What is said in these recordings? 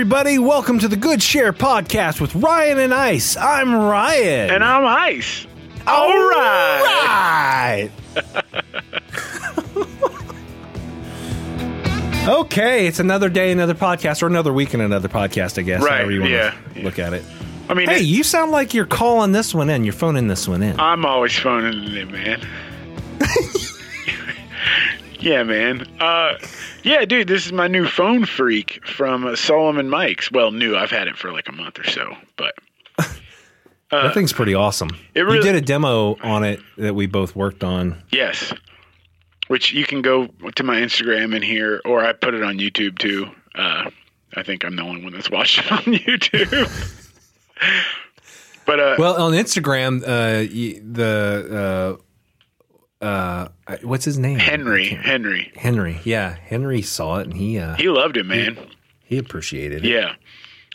everybody. Welcome to the Good Share podcast with Ryan and Ice. I'm Ryan. And I'm Ice. All All right. right. okay, it's another day, another podcast, or another week and another podcast, I guess. Right, However you want yeah, to yeah. look at it. I mean, Hey, you sound like you're calling this one in. You're phoning this one in. I'm always phoning it in, man. yeah, man. Uh, yeah, dude, this is my new phone freak from uh, Solomon Mics. Well, new. I've had it for like a month or so, but that thing's pretty awesome. uh, it you did a demo on it that we both worked on. yes. Which you can go to my Instagram and hear, or I put it on YouTube too. Uh, I think I'm the only one that's watched it on YouTube. but uh, Well, on Instagram, uh, the uh, what's his name? Henry, Henry, Henry. Yeah, Henry saw it and he uh, he loved it, man. he appreciated it. Yeah,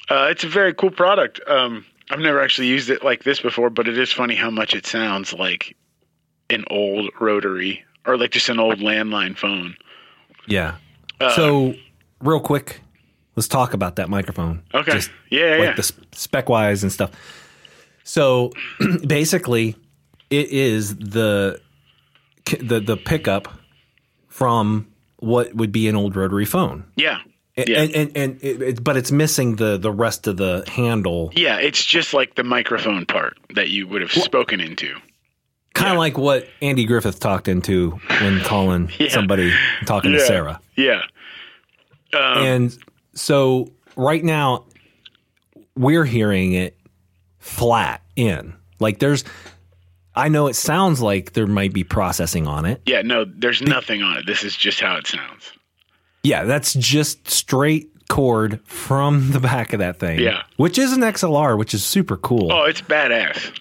uh, it's a very cool product. Um, I've never actually used it like this before, but it is funny how much it sounds like an old rotary or like just an old landline phone. Yeah. Uh, so, real quick, let's talk about that microphone. Okay. Just yeah, like yeah. the spec wise and stuff. So, basically, it is the the the pickup from what would be an old rotary phone. yeah. And, Yeah. and, and, and it, it- but it's missing the the rest of the handle, Yeah, it's just like the microphone part that you would have spoken into. kind of Yeah. like what Andy Griffith talked into when calling Yeah. somebody talking to Sarah. Yeah. Um, And so right now we're hearing it flat in. Like there's I know it sounds like there might be processing on it. yeah, no, there's nothing on it. This is just how it sounds. Yeah, that's just straight cord from the back of that thing. Yeah. Which is an XLR, which is super cool. Oh, it's badass.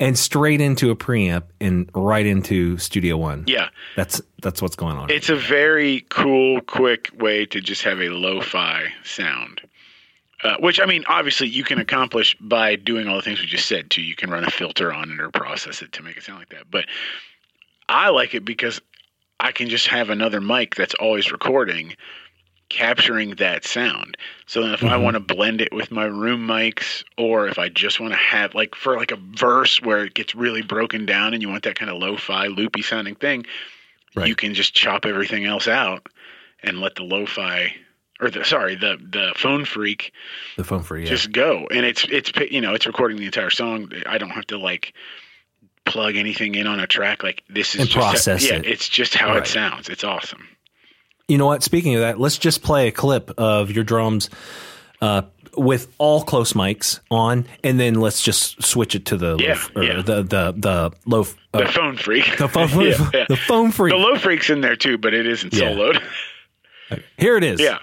And straight into a preamp and right into Studio One. Yeah. That's that's what's going on. It's a very cool, quick way to just have a lo-fi sound. Uh, which I mean, obviously, you can accomplish by doing all the things we just said. Too, you can run a filter on it or process it to make it sound like that. But I like it because I can just have another mic that's always recording, capturing that sound. So then, if I Mhm. want to blend it with my room mics, or if I just want to have like for like a verse where it gets really broken down and you want that kind of lo-fi, loopy sounding thing, Right. you can just chop everything else out and let the lo-fi or the sorry the the phone freak the phone freak. you. just go and it's it's you know it's recording the entire song i don't have to like plug anything in on a track like this is And just how- process yeah it. it's just how Right. it sounds it's awesome You know what? Speaking of that, let's just play a clip of your drums uh, with all close mics on, and then let's just switch it to the Yeah, low, or yeah. the the the low the uh, phone freak the phone yeah, yeah. the phone freak. the LoFreq's in there too but it isn't Yeah. soloed Here it is. yeah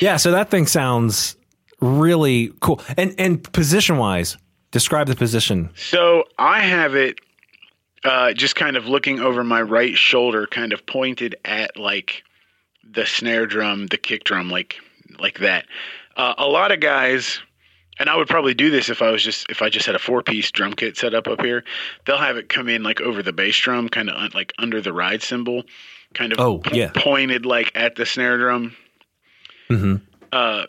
yeah. So that thing sounds really cool. And and position wise, describe the position. So I have it uh, just kind of looking over my right shoulder, kind of pointed at like the snare drum, the kick drum, like like that. Uh, a lot of guys, and I would probably do this if I was just if I just had a four piece drum kit set up up here. They'll have it come in like over the bass drum, kind of un- like under the ride cymbal, kind of Oh, yeah. pointed like at the snare drum. Hmm Uh,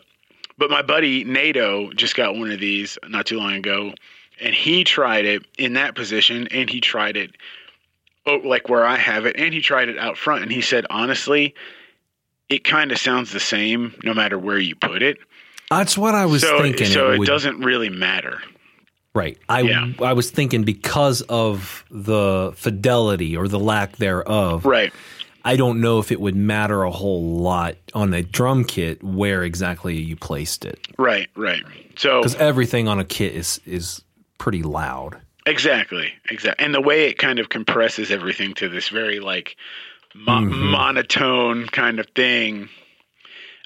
but my buddy Nato just got one of these not too long ago, and he tried it in that position, and he tried it oh, like where I have it, and he tried it out front, and he said honestly, it kind of sounds the same no matter where you put it. That's what I was so thinking. so it it doesn't really matter. Right. I Yeah. I was thinking because of the fidelity or the lack thereof. Right. I don't know if it would matter a whole lot on a drum kit where exactly you placed it. Right. Right. So Because everything on a kit is is pretty loud. Exactly, exactly. And the way it kind of compresses everything to this very like mo- Mhm. monotone kind of thing.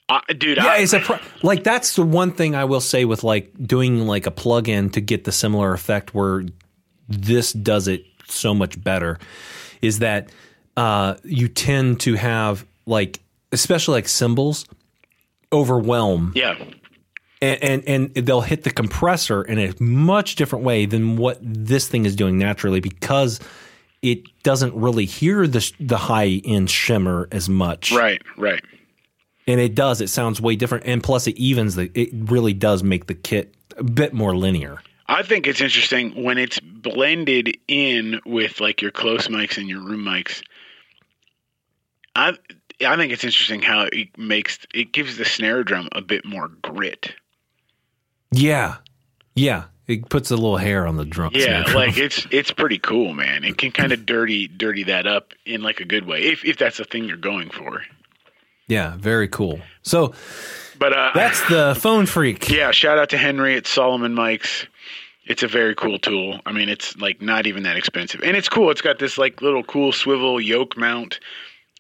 Uh, dude, Yeah, I, it's a pro- like that's the one thing I will say with like doing like a plug-in to get the similar effect where this does it so much better is that uh, you tend to have like, especially like cymbals, overwhelm, Yeah. and, and and they'll hit the compressor in a much different way than what this thing is doing naturally because it doesn't really hear the the high end shimmer as much, Right. Right. and it does. It sounds way different, and plus it evens the. It really does make the kit a bit more linear. I think it's interesting when it's blended in with like your close mics and your room mics. I I think it's interesting how it makes it gives the snare drum a bit more grit. Yeah, yeah. It puts a little hair on the drum. Yeah, drum. like it's it's pretty cool, man. It can kind of dirty dirty that up in like a good way if if that's the thing you're going for. yeah, very cool. So But uh, that's the phone freak. yeah, shout out to Henry at Solomon Mics. It's a very cool tool. I mean, it's like not even that expensive, and it's cool. It's got this like little cool swivel yoke mount,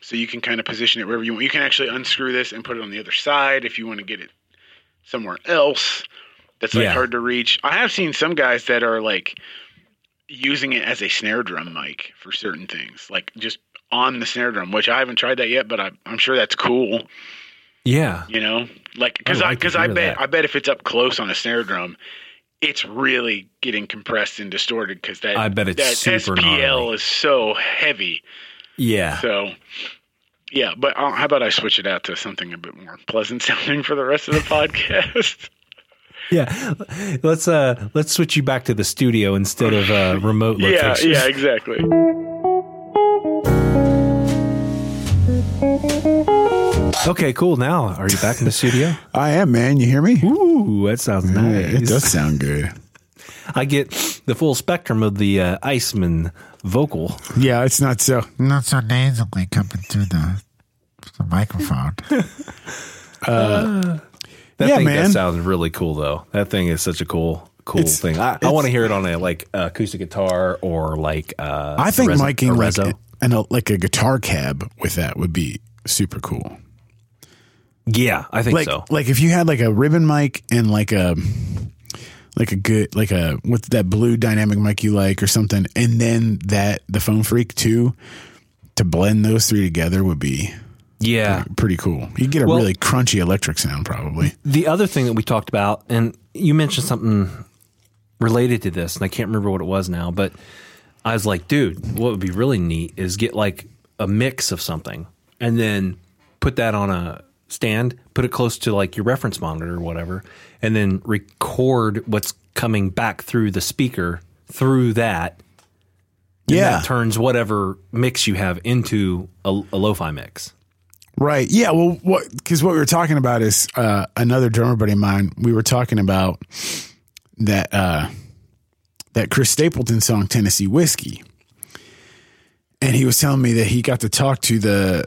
so you can kind of position it wherever you want. You can actually unscrew this and put it on the other side if you want to get it somewhere else that's like Yeah. hard to reach. I have seen some guys that are like using it as a snare drum mic for certain things, like just on the snare drum, which I haven't tried that yet, but I, I'm sure that's cool. Yeah, You know, like oh, because I I like because I bet that. I bet if it's up close on a snare drum, it's really getting compressed and distorted because that I bet it's that super SPL gnarly. is so heavy. yeah. So yeah, but uh, how about I switch it out to something a bit more pleasant sounding for the rest of the podcast? Yeah, let's uh let's switch you back to the studio instead of uh, remote yeah, location. yeah, exactly. Okay, cool. Now, are you back in the studio? I am, man. You hear me? Ooh, that sounds Yeah, nice. it does sound good. I get the full spectrum of the uh, Iceman vocal. Yeah, it's not so. not so nasally coming through the the microphone. That Yeah, thing man. that sounds really cool though. That thing is such a cool cool It's- thing. I, I want to hear it on a like uh, acoustic guitar or like uh I think miking a like a, like a guitar cab with that would be super cool. yeah, I think Like so. like if you had like a ribbon mic and like a like a good like a with that blue dynamic mic you like or something, and then that the phone freak too. To blend those three together would be Yeah. pretty cool. You get a Well- really crunchy electric sound, probably. The other thing that we talked about, and you mentioned something related to this, and I can't remember what it was now, but I was like, dude, what would be really neat is get like a mix of something and then put that on a stand, put it close to like your reference monitor or whatever, and then record what's coming back through the speaker through that. And Yeah. that turns whatever mix you have into a, a lo-fi mix. Right. Yeah. Well, what because what we were talking about is uh, another drummer buddy of mine. We were talking about that uh, that Chris Stapleton song Tennessee Whiskey, and he was telling me that he got to talk to the,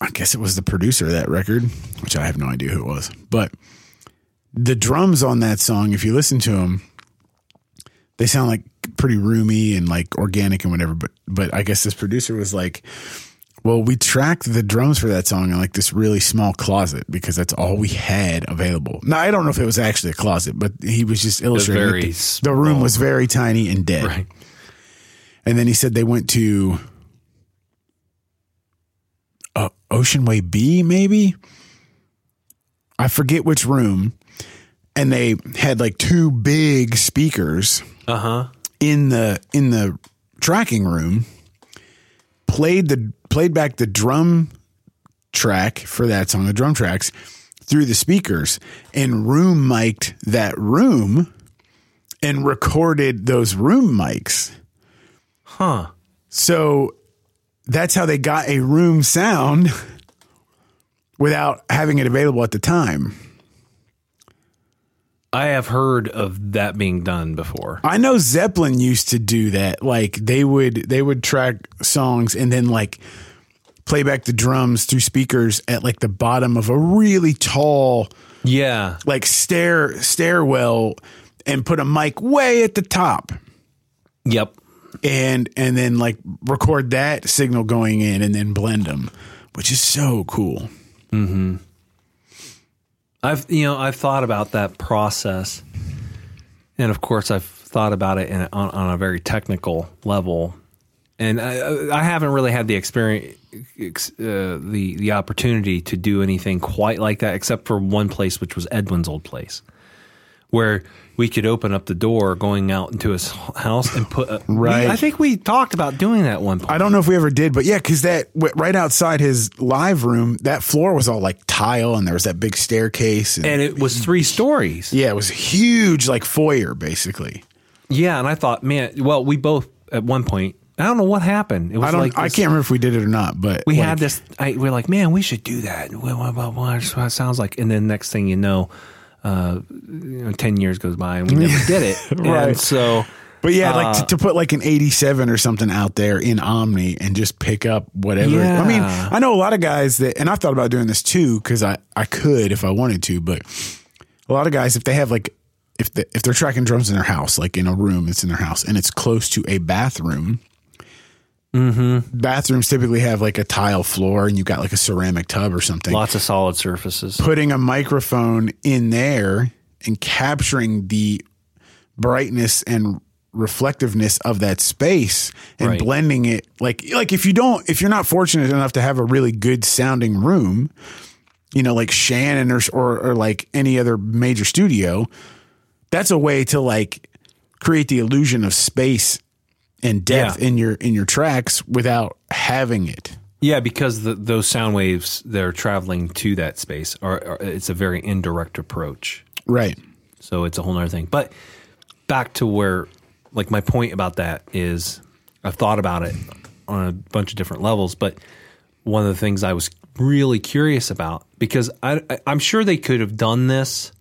I guess it was the producer of that record, which I have no idea who it was, but the drums on that song, if you listen to them, they sound like pretty roomy and like organic and whatever. But but I guess this producer was like. Well, we tracked the drums for that song in like this really small closet because that's all we had available. Now I don't know if it was actually a closet, but he was just illustrating. the, the room was very tiny and dead. Right. And then he said they went to uh, Ocean Way B, maybe. I forget which room, and they had like two big speakers Uh huh. in the in the tracking room played the played back the drum track for that song the drum tracks through the speakers and room mic'd that room and recorded those room mics Huh. so that's how they got a room sound without having it available at the time I have heard of that being done before. I know Zeppelin used to do that. Like they would they would track songs and then like play back the drums through speakers at like the bottom of a really tall Yeah. like stair stairwell and put a mic way at the top Yep. And and then like record that signal going in and then blend them, which is so cool. I've you know I've thought about that process, and of course I've thought about it in, on on a very technical level. and I, I haven't really had the experience, uh, the the opportunity to do anything quite like that, except for one place, which was Edwin's old place, where we could open up the door going out into his house and put. A, Right. we- I think we talked about doing that one point. I don't know if we ever did, but yeah, because that w- right outside his live room, that floor was all like tile, and there was that big staircase, and, and it was three stories. yeah, it was huge, like foyer, basically. Yeah, and I thought, man, well, we both at one point. I don't know what happened. It was I don't, like I can't remember if we did it or not, but We like, had this. I, we're like, man, we should do that. What, sounds like. And then next thing you know, uh, you know, ten years goes by and we never did it. Right. And so, But yeah, like Uh, to, to put like an 87 or something out there in Omni and just pick up whatever. I mean, I know a lot of guys that, and I've thought about doing this too because I, I could if I wanted to, but a lot of guys, if they have like, if, the, if they're tracking drums in their house, like in a room it's in their house and it's close to a bathroom, Mm-hmm. bathrooms typically have like a tile floor and you've got like a ceramic tub or something. lots of solid surfaces. Putting a microphone in there and capturing the brightness and reflectiveness of that space and Right. blending it like like if you don't if you're not fortunate enough to have a really good sounding room you know like Shannon or or, or like any other major studio that's a way to like create the illusion of space and depth Yeah. in your in your tracks without having it Yeah, because the, those sound waves they're traveling to that space are, are it's a very indirect approach. right So it's a whole other thing. But back to where, like, my point about that is I've thought about it on a bunch of different levels. But one of the things I was really curious about, because I, I, I'm sure they could have done this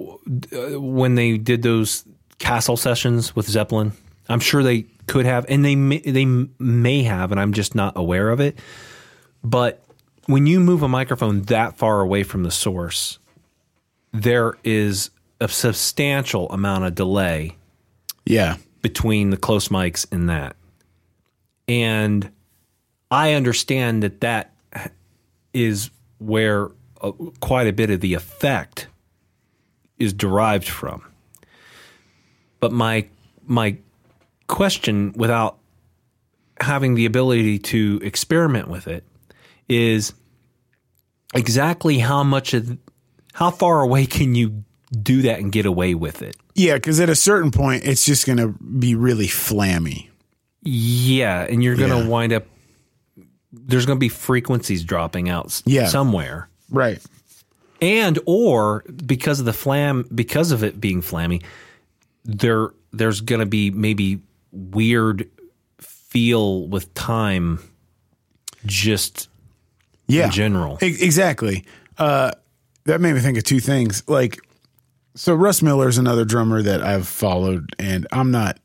uh, when they did those castle sessions with Zeppelin. I'm sure they could have, and they may, they may have, and I'm just not aware of it. But when you move a microphone that far away from the source, there is a substantial amount of delay yeah between the close mics and that. And I understand that that is where uh, quite a bit of the effect is derived from. But my my question without having the ability to experiment with it is exactly how much of how far away can you do that and get away with it? Yeah, because at a certain point, it's just going to be really flammy. Yeah, and you're going to Yeah. wind up. There's going to be frequencies dropping out Yeah. somewhere, Right. and or because of the flam, because of it being flammy, there there's going to be maybe weird feel with time, just Yeah. in general. E- exactly. Uh, that made me think of two things. Like, so Russ Miller is another drummer that I've followed, and I'm not.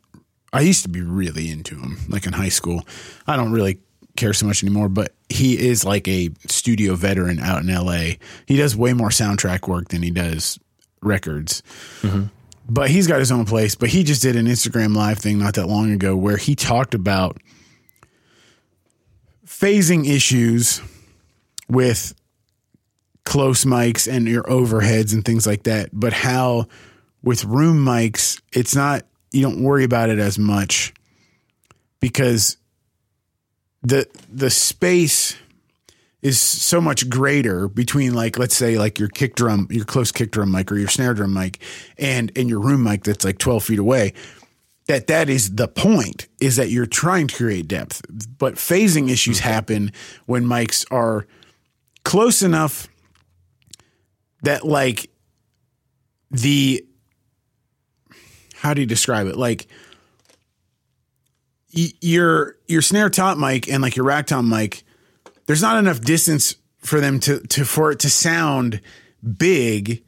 I used to be really into him, like in high school. I don't really care so much anymore, but he is like a studio veteran out in LA. He does way more soundtrack work than he does records. But he's got his own place. But he just did an Instagram live thing not that long ago where he talked about phasing issues with close mics and your overheads and things like that, but how with room mics, it's not, you don't worry about it as much because the, the space is so much greater between like, let's say like your kick drum, your close kick drum mic or your snare drum mic and, and your room mic that's like 12 feet away that that is the point is that you're trying to create depth. But phasing issues mm-hmm. happen when mics are close enough that like the how do you describe it? Like y- your your snare top mic and like your rack top mic there's not enough distance for them to to for it to sound big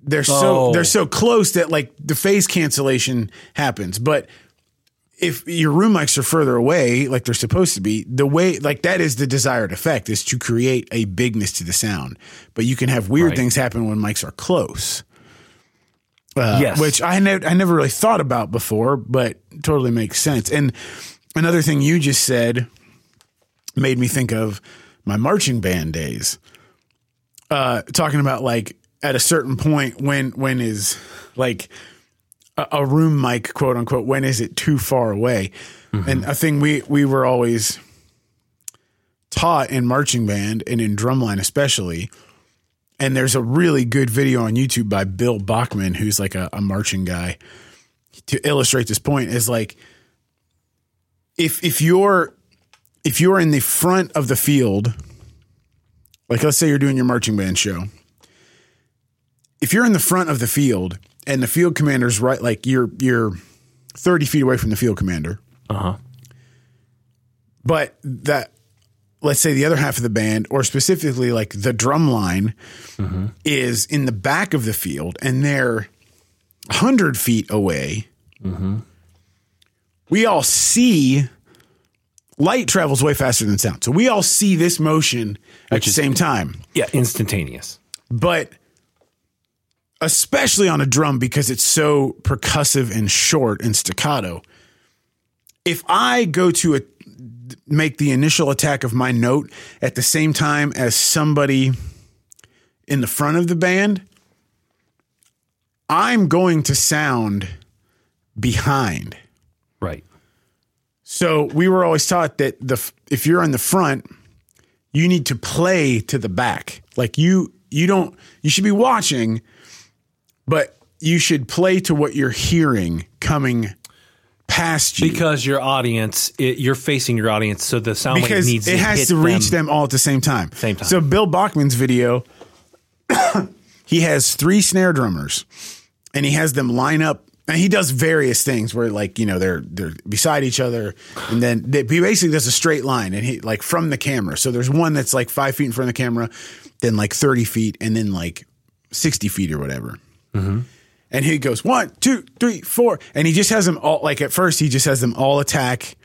they're so Oh. they're so close that like the phase cancellation happens but if your room mics are further away like they're supposed to be the way like that is the desired effect is to create a bigness to the sound but you can have weird Right. things happen when mics are close uh, Yes. which I, ne- I never really thought about before but totally makes sense and another thing you just said made me think of my marching band days uh, talking about like at a certain point when when is like a, a room mic, quote unquote. When is it too far away? And a thing we we were always taught in marching band and in drumline especially. And there's a really good video on YouTube by Bill Bachman, who's like a, a marching guy, to illustrate this point. Is like if if you're if you're in the front of the field, like let's say you're doing your marching band show, if you're in the front of the field and the field commander's right, like you're you're 30 feet away from the field commander, Uh huh. but that let's say the other half of the band or specifically like the drum line is in the back of the field and they're 100 feet away Hmm. we all see light travels way faster than sound so we all see this motion at the same time Yeah, instantaneous. but especially on a drum because it's so percussive and short and staccato. If I go to a, make the initial attack of my note at the same time as somebody in the front of the band, I'm going to sound behind. Right. So we were always taught that the if you're on the front, you need to play to the back. Like you you don't you should be watching, but you should play to what you're hearing coming past you. Because your audience, it, you're facing your audience, so the sound wave because needs it to has to reach them. all at the same time. Same time. So Bill Bachman's video, he has three snare drummers, and he has them line up. And he does various things where, like you know, they're they're beside each other, and then they, he basically does a straight line, and he like from the camera. So there's one that's like five feet in front of the camera, then like thirty feet, and then like sixty feet or whatever. Mm-hmm. And he goes one, two, three, four, and he just has them all. Like at first, he just has them all attack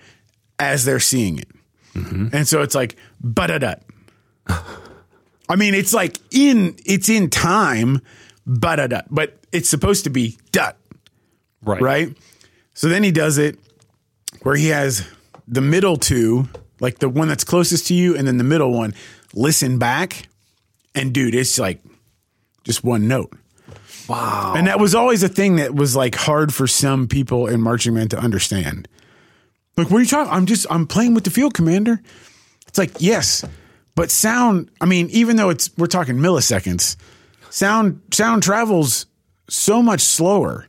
as they're seeing it. Mm-hmm. And so it's like da. I mean, it's like in it's in time, da, but it's supposed to be dot, right. right? So then he does it where he has the middle two, like the one that's closest to you, and then the middle one, listen back. And dude, it's like just one note. Wow. And that was always a thing that was like hard for some people in marching band to understand. Like, what are you talking? I'm just I'm playing with the field commander. It's like yes, but sound. I mean, even though it's we're talking milliseconds, sound sound travels so much slower.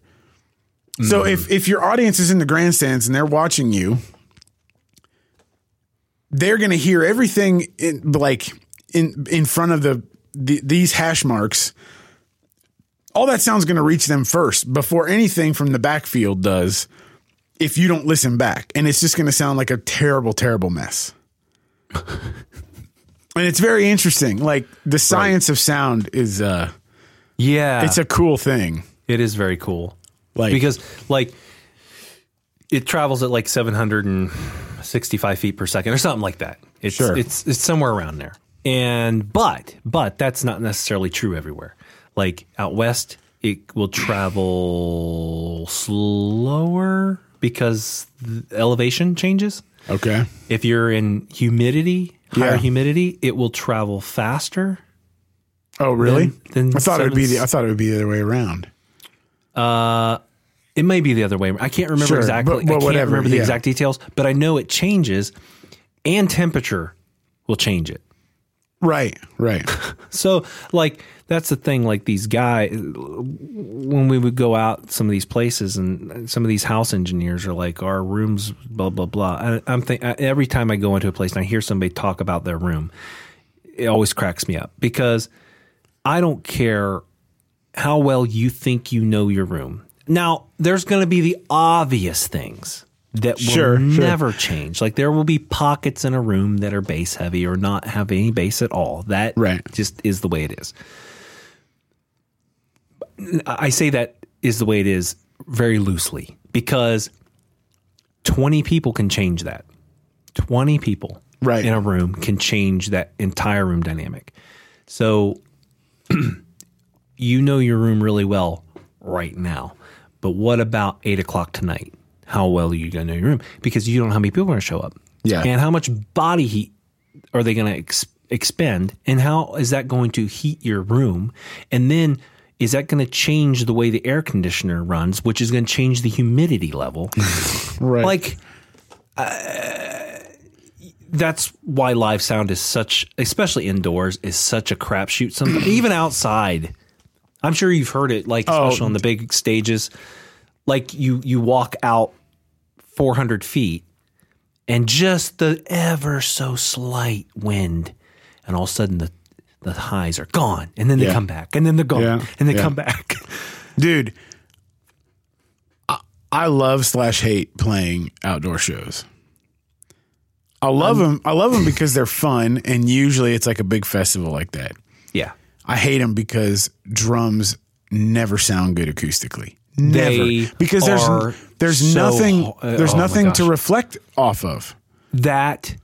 So if if your audience is in the grandstands and they're watching you, they're going to hear everything in like in in front of the, the these hash marks. All that sound's going to reach them first before anything from the backfield does if you don't listen back. And it's just going to sound like a terrible terrible mess. And it's very interesting. Like the science of sound is uh Yeah. it's a cool thing. It is very cool. Like- because like it travels at like 765 feet per second or something like that. It's Sure. it's it's somewhere around there. And but but that's not necessarily true everywhere. Like out west, it will travel slower because the elevation changes. okay If you're in humidity, higher Yeah. humidity, it will travel faster. oh really Then- then i thought it would be the i thought it would be the other way around Uh, it may be the other way. I can't remember Sure, exactly. but- but I can't whatever, remember the yeah. exact details, but I know it changes, and temperature will change it. right right So, like that's the thing. Like these guys, when we would go out some of these places, and some of these house engineers are like, "Our rooms, blah blah blah." I, I'm think every time I go into a place and I hear somebody talk about their room, it always cracks me up because I don't care how well you think you know your room. Now, there's going to be the obvious things that will Sure, sure. never change. Like there will be pockets in a room that are bass heavy or not have any bass at all. That Right. just is the way it is. I say that is the way it is very loosely because 20 people can change that. 20 people Right. in a room can change that entire room dynamic. So you know your room really well right now. But what about eight o'clock tonight? How well are you going to know your room? Because you don't know how many people are going to show up. Yeah. And how much body heat are they going to ex- expend? And how is that going to heat your room? And then is that going to change the way the air conditioner runs, which is going to change the humidity level? Right. like uh, that's why live sound is such especially indoors is such a crapshoot sometimes even outside i'm sure you've heard it like Oh. especially on the big stages like you you walk out 400 feet and just the ever so slight wind and all of a sudden the the highs are gone and then they Yeah. come back and then they're gone Yeah. and they Yeah. come back dude I, I love slash hate playing outdoor shows i love um, them i love them because they're fun and usually it's like a big festival like that yeah i hate them because drums never sound good acoustically. Never. They because there's there's so nothing uh, there's oh nothing to reflect off of. That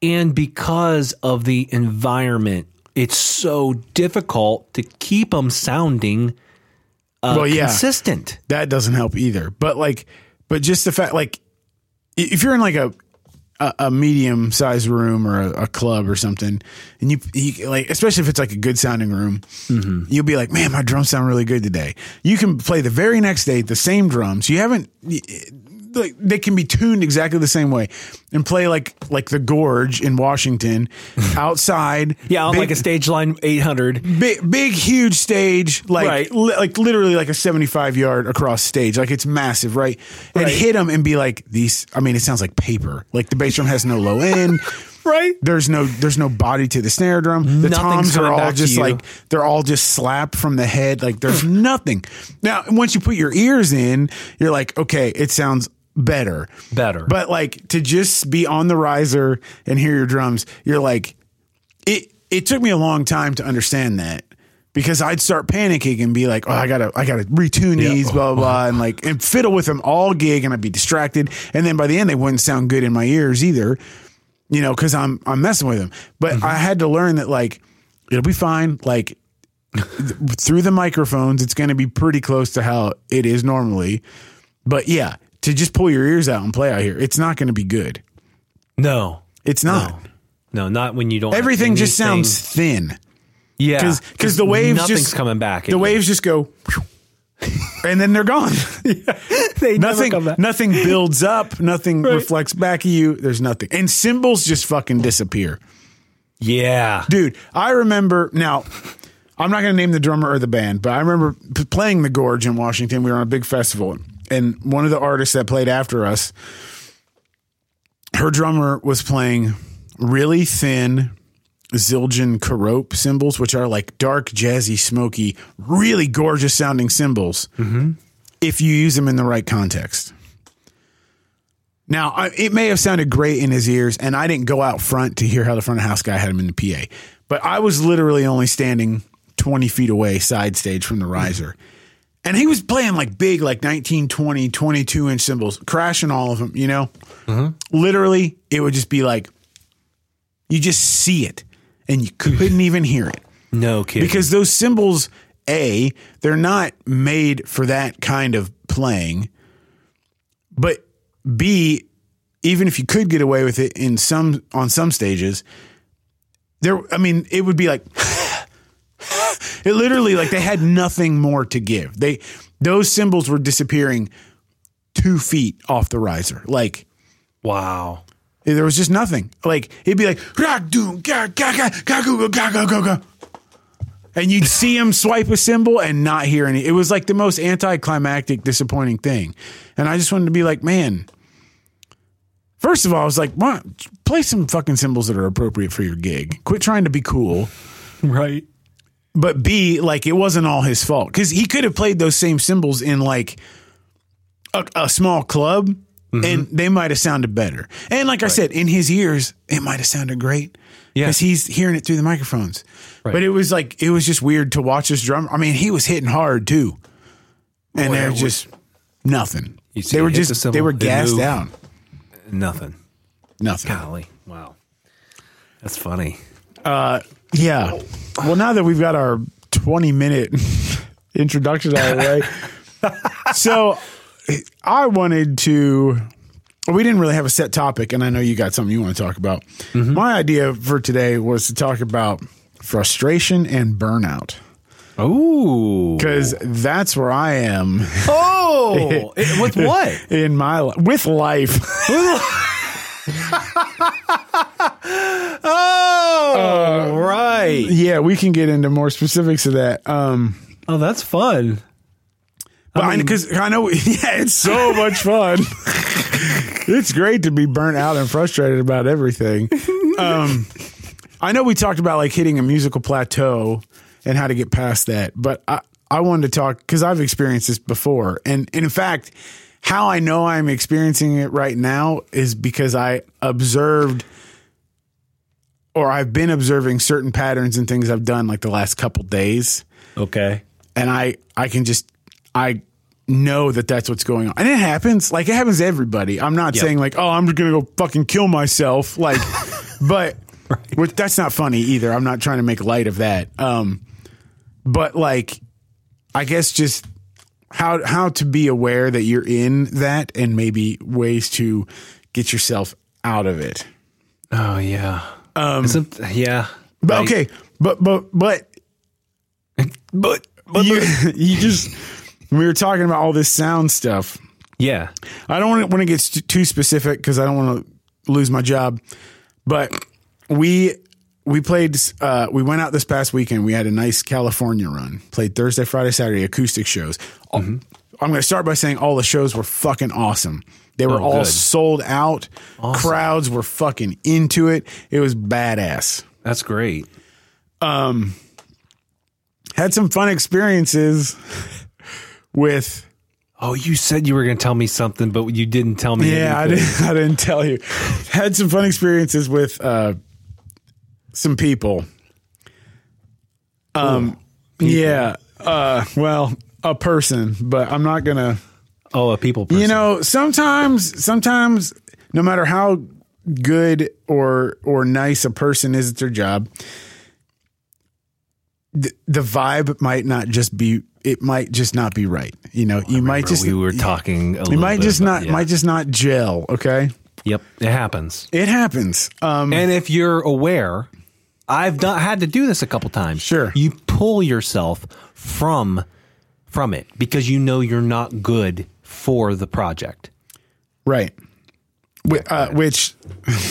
and because of the environment it's so difficult to keep them sounding uh, Well, yeah. consistent. That doesn't help either. But like, but just the fact, like, if you're in like a a, a medium sized room or a, a club or something, and you, you like, especially if it's like a good sounding room, mm-hmm. you'll be like, man, my drums sound really good today. You can play the very next day the same drums. You haven't. Like they can be tuned exactly the same way, and play like like the Gorge in Washington, outside. yeah on big- like a stage line 800 big, big, huge stage, like Right. li- like literally like a seventy-five yard across stage, like it's massive, right? And Right. hit them and be like these. I mean, it sounds like paper. Like the bass drum has no low end. right There's no there's no body to the snare drum. The Nothing's toms are all just like they're all just slapped from the head. Like there's nothing. Now, once you put your ears in, you're like, okay, it sounds better. Better. But like to just be on the riser and hear your drums, you're like, it. It took me a long time to understand that because I'd start panicking and be like, oh, I gotta, I gotta retune these, blah blah blah, and like and fiddle with them all gig, and I'd be distracted, and then by the end they wouldn't sound good in my ears either you know, because I'm I'm messing with them. But mm-hmm. I had to learn that like it'll be fine. Like through the microphones, it's going to be pretty close to how it is normally. But yeah, to just pull your ears out and play out here, it's not going to be good. no It's not. no not when you don't have Everything just sounds thin yeah because the waves nothing's just coming back The waves just go. And then they're gone. they never nothing, come back. nothing builds up. Nothing reflects back at you. There's nothing, and symbols just fucking disappear. yeah dude i remember now i'm not going to name the drummer or the band but i remember p- playing the gorge in washington we were on a big festival and one of the artists that played after us her drummer was playing really thin zildjian Kerope cymbals which are like dark jazzy smoky really gorgeous sounding cymbals mm-hmm. if you use them in the right context now, I, it may have sounded great in his ears, and I didn't go out front to hear how the front of house guy had him in the PA. But I was literally only standing 20 feet away, side stage from the riser. And he was playing like big, like 19, 20, 22 inch cymbals, crashing all of them, you know? Mm-hmm. Literally, it would just be like, you just see it, and you couldn't even hear it. No kid because those cymbals a they're not made for that kind of playing. But b even if you could get away with it in some on some stages there i mean it would be like it literally like they had nothing more to give they those symbols were disappearing two feet off the riser like wow there was just nothing. Like it'd be like "Rock, doom, ga, ga, ga, ga, go, go, ga, ga, go, go." and you'd see him swipe a symbol and not hear any. It was like the most anticlimactic, disappointing thing. And I just wanted to be like, man. First of all, I was like, "Why play some fucking symbols that are appropriate for your gig? Quit trying to be cool." right But B, like it wasn't all his fault because he could have played those same symbols in like a, a small club, mm-hmm. and they might have sounded better. And like I said, in his ears, it might have sounded great. Yeah. because he's hearing it through the microphones. Right. But it was like it was just weird to watch this drummer. I mean, he was hitting hard too, and they're just nothing. You see They were the just cymbal, they were gassed out. nothing Nothing. golly wow that's funny uh, Yeah. Well, now that we've got our 20 minute introduction out of the way, so I wanted to. We didn't really have a set topic, and I know you got something you want to talk about. Mm-hmm. My idea for today was to talk about frustration and burnout. Ooh. because that's where I am Oh, it- with what? in my li- with life. Oh, right. yeah, we can get into more specifics of that. Um, Oh, that's fun. but because I, know, yeah, it's so much fun. it's great to be burnt out and frustrated about everything. Um, I know we talked about like hitting a musical plateau and how to get past that, but I, I wanted to talk because I've experienced this before. And, and in fact, how I know I'm experiencing it right now is because I observed or I've been observing certain patterns and things I've done like the last couple days Okay. and I I can just I know that that's what's going on, and it happens. Like it happens to everybody. I'm not Yep. saying like, oh, I'm gonna go fucking kill myself. Like, but which that's not funny either. I'm not trying to make light of that. Um, but like, I guess just how how to be aware that you're in that, and maybe ways to get yourself out of it. Oh yeah. Um. Isn't, yeah. But okay, but but but But but you you just we were talking about all this sound stuff. yeah. I don't want to, get st- too specific because I don't want to lose my job. But we we played. Uh, we went out this past weekend. We had a nice California run. Played Thursday, Friday, Saturday acoustic shows. All- Mm-hmm. I'm going to start by saying all the shows were fucking awesome. They were Oh, all good. sold out. Crowds were fucking into it. It was badass. That's great. Um, Had some fun experiences with. Oh, you said you were going to tell me something, but you didn't tell me. Yeah, I didn't. I didn't tell you. Had some fun experiences with uh, some people. Um. Yeah. Uh. Well, a person, but I'm not gonna. Oh, a people person. You know, sometimes, sometimes, no matter how good or or nice a person is at their job, the, the vibe might not just be. It might just not be right. You know, you might just. we were talking. A You little might bit just about- not. yeah. Might just not gel. Okay. Yep, it happens. It happens. Um. And if you're aware, I've done, had to do this a couple times. Sure. You pull yourself from from it because you know you're not good for the project. Right. Wh- uh, which,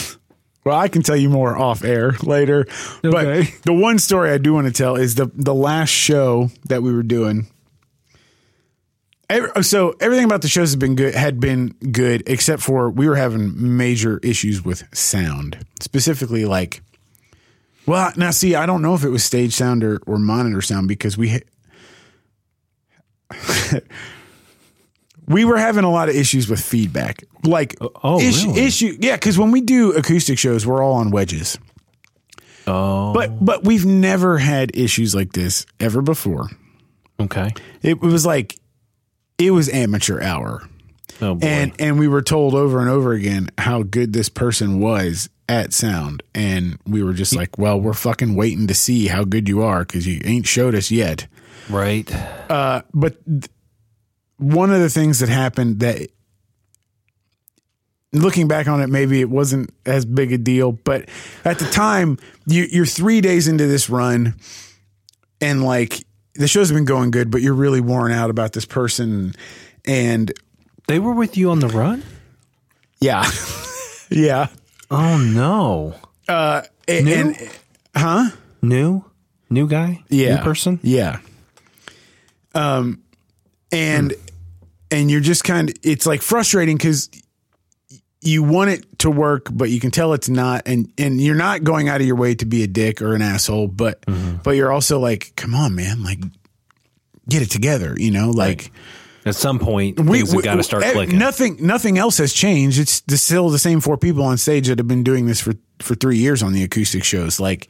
well, I can tell you more off air later. But the one story I do want to tell is the the last show that we were doing. Every, so everything about the shows has been good, had been good, except for we were having major issues with sound, specifically like. Well, now see, I don't know if it was stage sound or, or monitor sound because we we were having a lot of issues with feedback. Like, oh, oh issue, really? issue, yeah, because when we do acoustic shows, we're all on wedges. Oh, But but we've never had issues like this ever before. okay. It was like it was amateur hour. Oh boy. And and we were told over and over again how good this person was at sound. And we were just like, well, we're fucking waiting to see how good you are because you ain't showed us yet. Right. Uh, but th- one of the things that happened that looking back on it maybe it wasn't as big a deal but at the time you, you're three days into this run and like the show's been going good but you're really worn out about this person and They were with you on the run. yeah yeah Oh no. Uh, and, New? and- uh, huh New, new guy. yeah New person. yeah um and and you're just kind of it's like frustrating because you want it to work but you can tell it's not and and you're not going out of your way to be a dick or an asshole but but you're also like come on man like get it together you know like At some point, things have got to start clicking. nothing nothing else has changed. It's still the same four people on stage that have been doing this for for three years on the acoustic shows. Like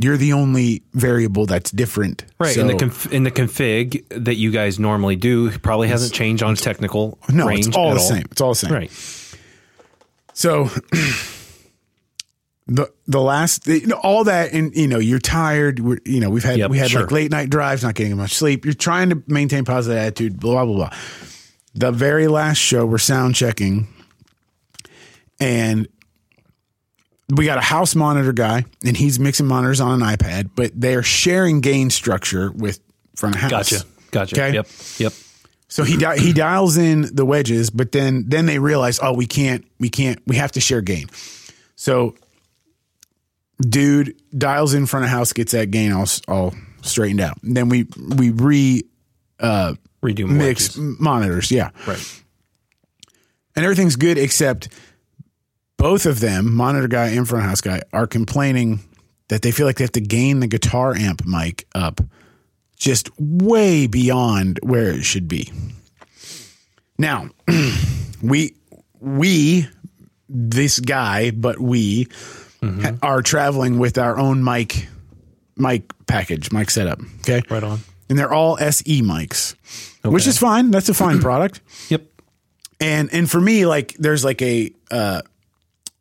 you're the only variable that's different. Right, So- and the conf- and the config that you guys normally do probably hasn't changed on technical no range it's all the same. It's all the same. Right. So the the last you know, all that and you know you're tired we're, you know we've had Yep, we had sure. like late night drives not getting much sleep. You're trying to maintain positive attitude blah blah blah. The very last show we're sound checking and we got a house monitor guy and he's mixing monitors on an iPad but they're sharing gain structure with front of house. Gotcha. Gotcha. Okay. Yep. Yep. So he di- he dials in the wedges, but then then they realize, oh, we can't, we can't, we have to share gain. So, dude dials in front of house, gets that gain all all straightened out. And then we we re uh, Redo mix monitors, yeah, Right. and everything's good except both of them, monitor guy and front house guy, are complaining that they feel like they have to gain the guitar amp mic up just way beyond where it should be. Now, we we this guy, but we ha- are traveling with our own mic mic package, mic setup. Okay, Right on. and they're all SE mics, which is fine. That's a fine product. Yep. And and for me, like there's like a uh,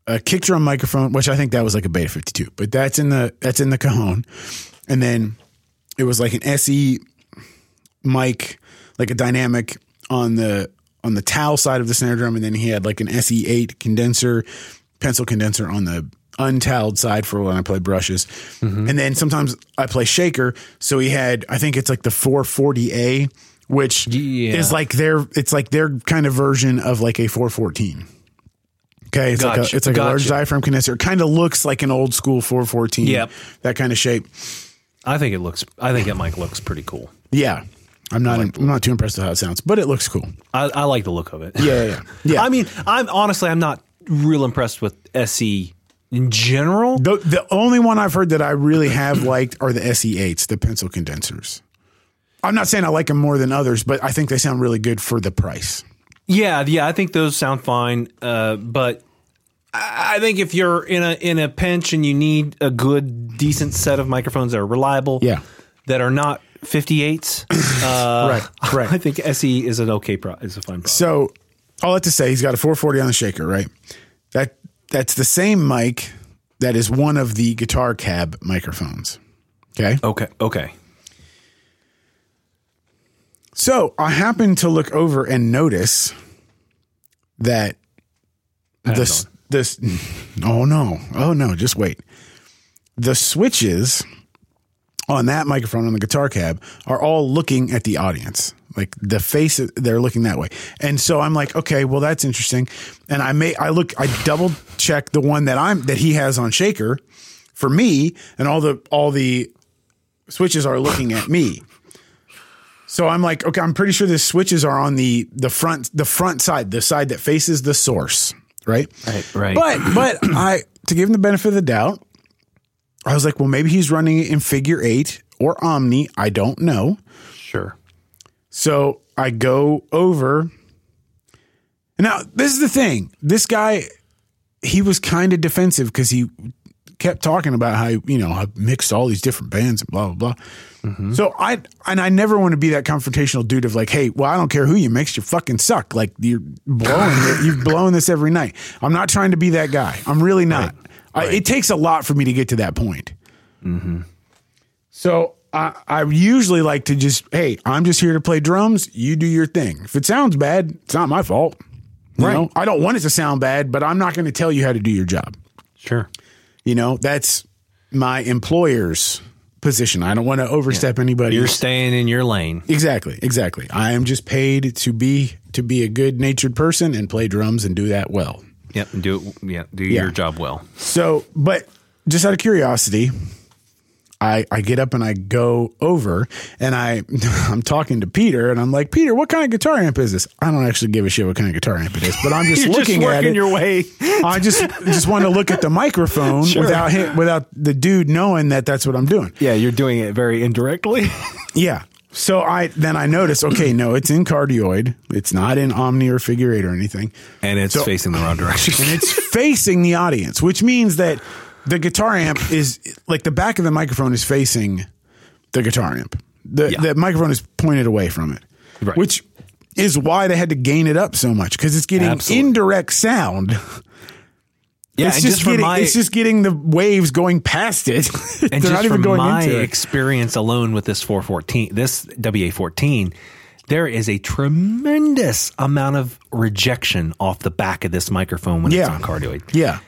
a kick drum microphone, which I think that was like a Beta 52, but that's in the that's in the Cajon, and then it was like an SE mic, like a dynamic on the on the towel side of the snare drum, and then he had like an SE8 condenser, pencil condenser on the untoweled side for when I play brushes, mm-hmm. and then sometimes I play shaker. So he had, I think it's like the 440A, which Yeah. is like their it's like their kind of version of like a 414. Okay, it's like a, it's like a large diaphragm condenser. It kind of looks like an old school 414. Yep. that kind of shape. I think it looks. I think that mic looks pretty cool. Yeah, I'm not I'm not too impressed with how it sounds, but it looks cool. I, I like the look of it. Yeah, yeah, yeah. yeah. I mean, I'm honestly, I'm not real impressed with SE in general. the the only one I've heard that I really have liked are the SE8s, the pencil condensers. I'm not saying I like them more than others, but I think they sound really good for the price. Yeah, yeah, I think those sound fine. Uh, but I think if you're in a in a pinch and you need a good, decent set of microphones that are reliable, Yeah. that are not 58s, uh, Right, right. I think SE is an okay pro, is a fine product. So all that to say, he's got a 440 on the shaker, right? That that's the same mic that is one of the guitar cab microphones. Okay. Okay, okay, So I happened to look over and notice that this this oh no. Oh no. Just wait. The switches on that microphone on the guitar cab are all looking at the audience. Like the face they're looking that way. And so i'm like okay well that's interesting. And i may i look i double check the one that i'm that he has on shaker for me and all the all the switches are looking at me so I'm like, okay, I'm pretty sure the switches are on the the front the front side, the side that faces the source, right? Right, right. But but I to give him the benefit of the doubt, I was like, well, maybe he's running it in figure eight or omni. I don't know. sure. So I go over. Now, this is the thing. This guy, he was kind of defensive because he kept talking about how, you know, I mixed all these different bands and blah, blah, blah. So I, and I never want to be that confrontational dude of like, hey, well, I don't care who you mix, you fucking suck. Like you're blowing it, you've blown this every night. I'm not trying to be that guy. I'm really not. I, it takes a lot for me to get to that point. Mm-hmm. So I, I usually like to just, hey, I'm just here to play drums. You do your thing. If it sounds bad, it's not my fault. You Right. know, I don't want it to sound bad, but I'm not going to tell you how to do your job. Sure. You know, that's my employer's position. I don't want to overstep anybody. You're staying in your lane. exactly, exactly. I am just paid to be to be a good natured person and play drums and do that well. Yep. and Do it. Yeah. Do Yeah. your job well. So, but just out of curiosity, I I get up and I go over and I I'm talking to Peter and I'm like, Peter, what kind of guitar amp is this? I don't actually give a shit what kind of guitar amp it is, but I'm just You're looking just at it. your way. I just just want to look at the microphone without him, without the dude knowing that that's what I'm doing. Yeah, you're doing it very indirectly. Yeah. So I then I notice, okay, no, it's in cardioid. It's not in omni or figure eight or anything. and it's So- facing the wrong direction. and it's facing the audience, which means that the guitar amp is like the back of the microphone is facing the guitar amp. The Yeah. the microphone is pointed away from it, Right. which is why they had to gain it up so much because it's getting Absolutely. indirect sound. yeah, it's just, from getting my- it's just getting the waves going past it. and just not even from going my into it. experience alone with this 414, this WA14, there is a tremendous amount of rejection off the back of this microphone when it's on cardioid. Yeah.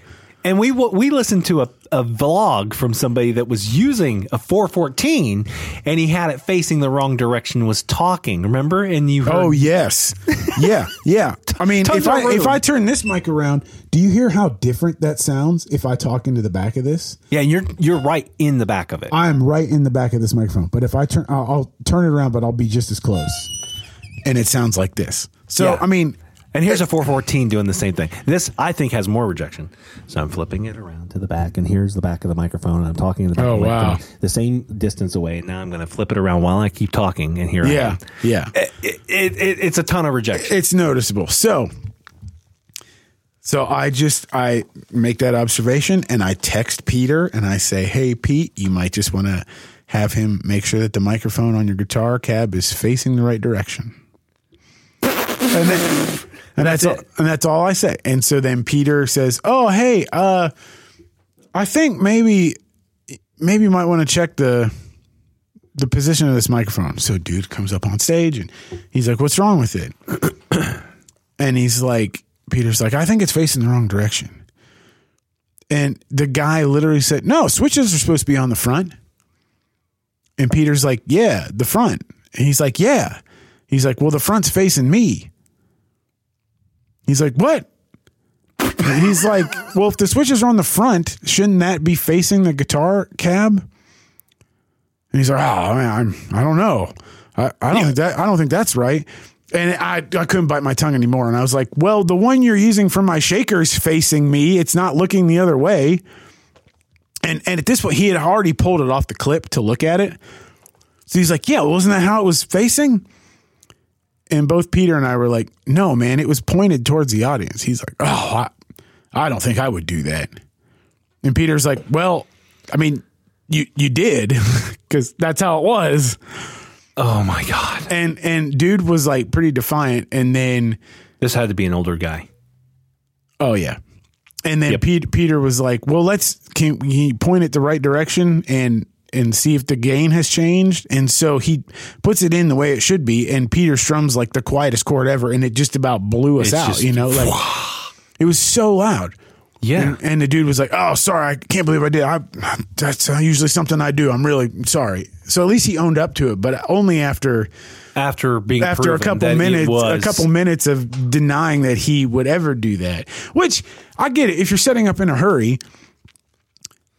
And we we listened to a, a vlog from somebody that was using a 414 and he had it facing the wrong direction was talking, remember? And you heard, Oh yes, yeah, yeah. I mean, Tons if I room. if I turn this mic around, do you hear how different that sounds if I talk into the back of this? Yeah, and you're you're right in the back of it. I am right in the back of this microphone, but if I turn, I'll, I'll turn it around, but I'll be just as close, and it sounds like this. So Yeah. I mean, And here's a 414 doing the same thing. This, I think, has more rejection. So I'm flipping it around to the back, and here's the back of the microphone. And I'm talking to the back Oh, wow. the same distance away. And Now I'm going to flip it around while I keep talking, and here I yeah, am. yeah, It, it, it, it's a ton of rejection. it's noticeable. So, so I just I make that observation, and I text Peter, and I say, "Hey, Pete, you might just want to have him make sure that the microphone on your guitar cab is facing the right direction." And then, and that's, all, it. and that's all I say. And so then Peter says, "Oh, hey, uh, I think maybe maybe you might want to check the the position of this microphone." So dude comes up on stage and he's like, "What's wrong with it?" and he's like, Peter's like, "I think it's facing the wrong direction." And the guy literally said, "No, switches are supposed to be on the front." And Peter's like, "Yeah, the front." And he's like, "Yeah." He's like, "Well, the front's facing me." He's like, "What?" He's like, "Well, if the switches are on the front, shouldn't that be facing the guitar cab?" And he's like, "Oh, man, I'm, I don't know. I, I don't think that I don't think that's right." And I, I couldn't bite my tongue anymore. And I was like, "Well, the one you're using for my shaker's facing me. It's not looking the other way." And and at this point, he had already pulled it off the clip to look at it. So he's like, "Yeah, wasn't that how it was facing?" And both Peter and I were like, "No, man, it was pointed towards the audience." He's like, "Oh, I, I don't think I would do that." And Peter's like, "Well, I mean, you you did because that's how it was." oh my God. And and dude was like pretty defiant, and then This had to be an older guy. oh yeah, and then Yep. Pete, Peter was like, "Well, let's can he point it the right direction and." And see if the gain has changed. And so he puts it in the way it should be. And Peter strums like the quietest chord ever. And it just about blew us It's out, just- you know, like it was so loud. Yeah. And, and the dude was like, "Oh, sorry, I can't believe I did. I, that's uh, usually something I do. I'm really sorry." So at least he owned up to it, but only after after being after a couple minutes, a couple minutes of denying that he would ever do that. Which I get it. If you're setting up in a hurry,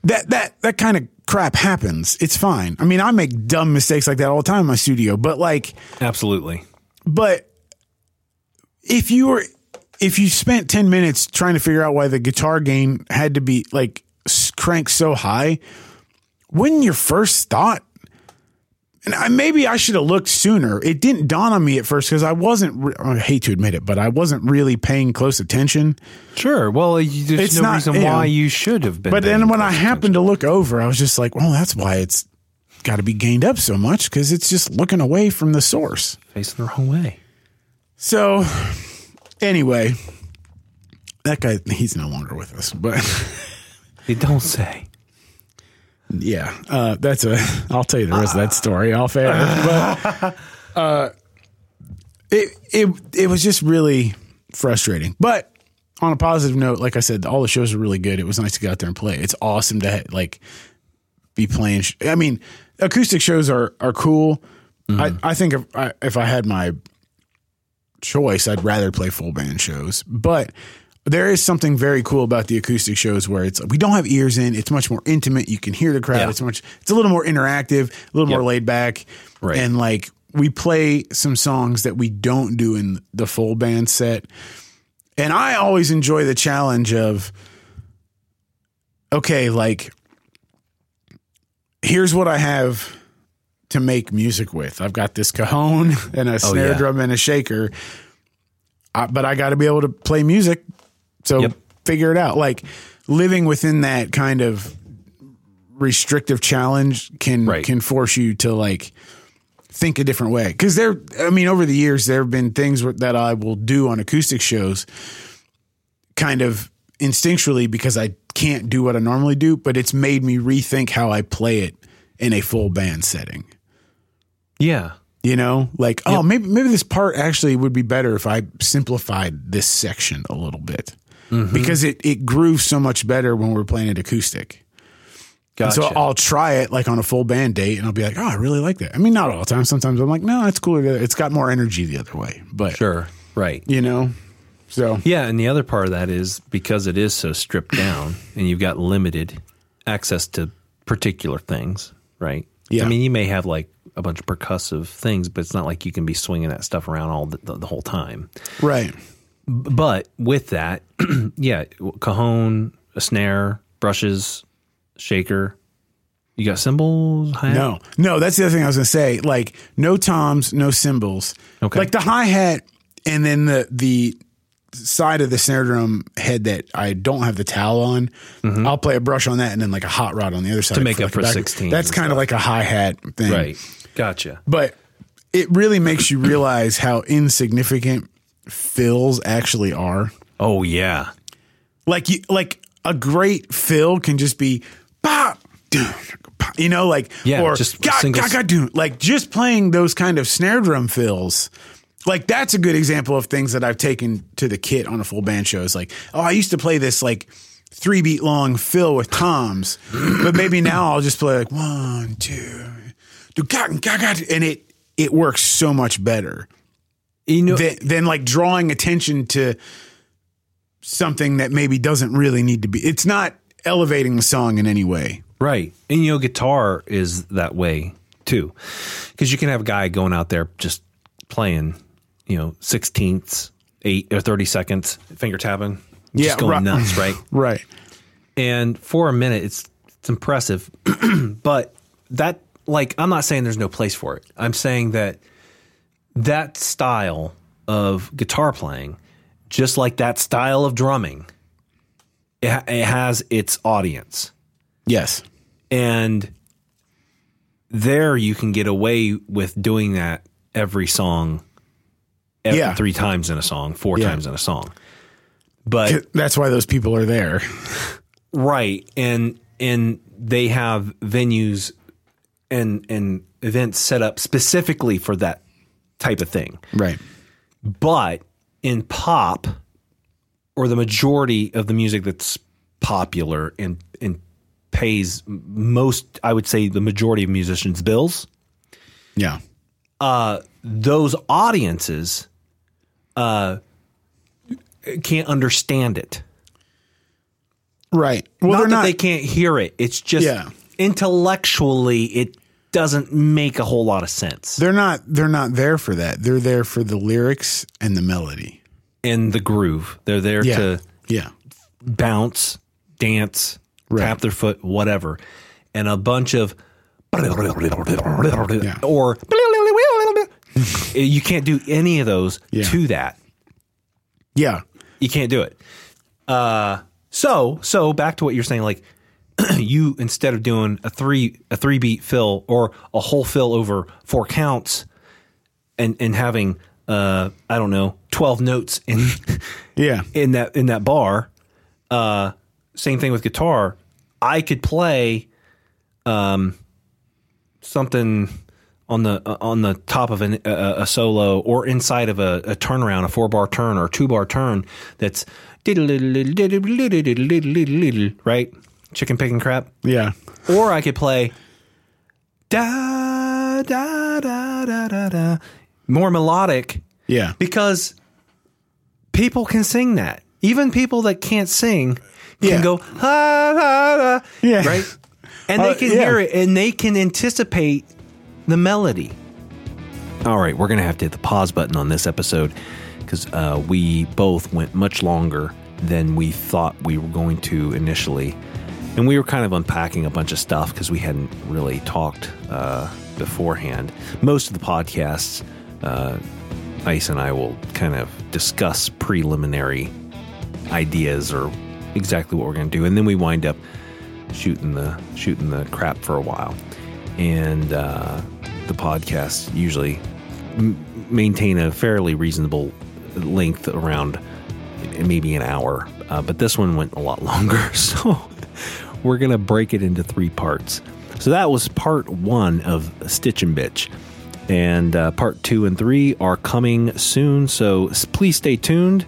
that that that kind of crap happens. It's fine. I mean, I make dumb mistakes like that all the time in my studio, but like Absolutely. but if you were if you spent 10 minutes trying to figure out why the guitar gain had to be like cranked so high wouldn't your first thought and I, maybe I should have looked sooner. It didn't dawn on me at first because I wasn't. Re- I hate to admit it, but I wasn't really paying close attention. Sure. Well, you, there's It's no not- reason yeah. why you should have been. But then when I close happened to look over, I was just like, "Well, that's why it's got to be gained up so much because it's just looking away from the source." facing the wrong way. So, anyway, that guy, he's no longer with us, but You don't say. Yeah, uh, that's a, I'll tell you the rest of that story off air. But, uh, it, it, it was just really frustrating. But on a positive note, like I said, all the shows were really good. It was nice to get out there and play. It's awesome to like be playing. sh- I mean, acoustic shows are, are cool. I, I think if I, if I had my choice, I'd rather play full band shows. But there is something very cool about the acoustic shows where it's we don't have ears in. It's much more intimate. You can hear the crowd. Yeah. It's much. It's a little more interactive, a little more laid back, Right. and like we play some songs that we don't do in the full band set. And I always enjoy the challenge of okay, like here's what I have to make music with. I've got this cajon and a oh, snare Oh, yeah. drum and a shaker, I, but I got to be able to play music. So Yep. figure it out. Like living within that kind of restrictive challenge can Right. can force you to like think a different way. Because there, I mean, over the years there have been things that I will do on acoustic shows, kind of instinctually because I can't do what I normally do, but it's made me rethink how I play it in a full band setting. Yeah. You know, like oh, maybe maybe this part actually would be better if I simplified this section a little bit. Mm-hmm. because it it grooves so much better when we're playing it acoustic. And So I'll try it like on a full band date, and I'll be like, "Oh, I really like that." I mean, not all the time. Sometimes I'm like, "No, that's cooler. It's got more energy the other way." But sure. Right. you know, so Yeah, and the other part of that is because it is so stripped down and you've got limited access to particular things, right? Yeah. I mean, you may have like a bunch of percussive things, but it's not like you can be swinging that stuff around all the, the, the whole time. right, But with that, yeah, cajon, a snare, brushes, shaker. You got cymbals, hi-hat? no, no. That's the other thing I was gonna say. Like, no toms, no cymbals. Okay. Like the hi hat, and then the the side of the snare drum head that I don't have the towel on. I'll play a brush on that, and then like a hot rod on the other side Mm-hmm. make up like, for sixteen. That's kind of like a hi hat thing, Right. Gotcha. But it really makes you realize how insignificant fills actually are. Oh, yeah. Like you, like a great fill can just be pop, you know, like Yeah, or just a God, single- God, dun. like just playing those kind of snare drum fills. Like that's a good example of things that I've taken to the kit on a full band show. It's like, oh, I used to play this like three beat long fill with toms, but maybe now I'll just play like one, two, and it it works so much better You know, than, than like drawing attention to something that maybe doesn't really need to be. It's not elevating the song in any way. Right. And you know, guitar is that way too. Because you can have a guy going out there just playing, you know, sixteenths, eight or thirty seconds, finger tapping, just Yeah, going right. nuts, right? Right. And for a minute it's it's impressive. but that like I'm not saying there's no place for it. I'm saying that that style of guitar playing, just like that style of drumming, it, ha- it has its audience Yes. and there you can get away with doing that every song ev- Yeah. three times in a song four Yeah. times in a song but That's why those people are there. right and and they have venues and and events set up specifically for that type of thing Right. but in pop or the majority of the music that's popular and and pays most i would say the majority of musicians bills Yeah. uh, those audiences uh, can't understand it. Right. Well, not that not. they can't hear it. It's just Yeah. intellectually, it doesn't make a whole lot of sense. they're not. They're not there for that. They're there for the lyrics and the melody. and the groove, they're there Yeah. to Yeah. bounce, dance, Right. tap their foot, whatever, and a bunch of or you can't do any of those Yeah. to that. Yeah. You can't do it. Uh, so so back to what you're saying, like you instead of doing a three a three beat fill or a whole fill over four counts, and and having uh I don't know twelve notes in Yeah. in that in that bar. Uh, same thing with guitar. I could play um something on the uh, on the top of an, a, a solo or inside of a, a turnaround, a four bar turn or two bar turn. That's right, chicken picking crap. Yeah. Or I could play da da da da da da more melodic Yeah. because people can sing that. Even people that can't sing can Yeah. go ha ha ha, Yeah. right? And they Uh, can yeah. hear it and they can anticipate the melody. All right, we're gonna have to hit the pause button on this episode because uh, we both went much longer than we thought we were going to initially, and we were kind of unpacking a bunch of stuff because we hadn't really talked uh, beforehand. Most of the podcasts, uh, Ice and I will kind of discuss preliminary ideas or exactly what we're going to do, and then we wind up shooting the shooting the crap for a while, and uh, the podcasts usually m- maintain a fairly reasonable length around maybe an hour, uh, but this one went a lot longer, so we're gonna break it into three parts. So that was part one of Stitch and Bitch. And uh, part two and three are coming soon, so please stay tuned.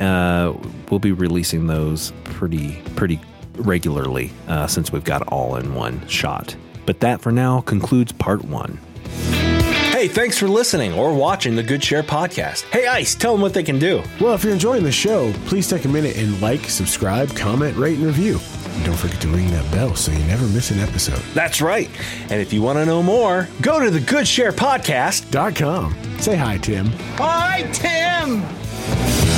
Uh, we'll be releasing those pretty pretty regularly uh, since we've got all in one shot. But that for now concludes part one. Hey, thanks for listening or watching the Good Share podcast. Hey, Ice, tell them what they can do. Well, if you're enjoying the show, please take a minute and like, subscribe, comment, rate, and review. And don't forget to ring that bell so you never miss an episode. That's right. And if you want to know more, go to the Good Share podcast. Dot com. Say hi, Tim. Hi, Tim.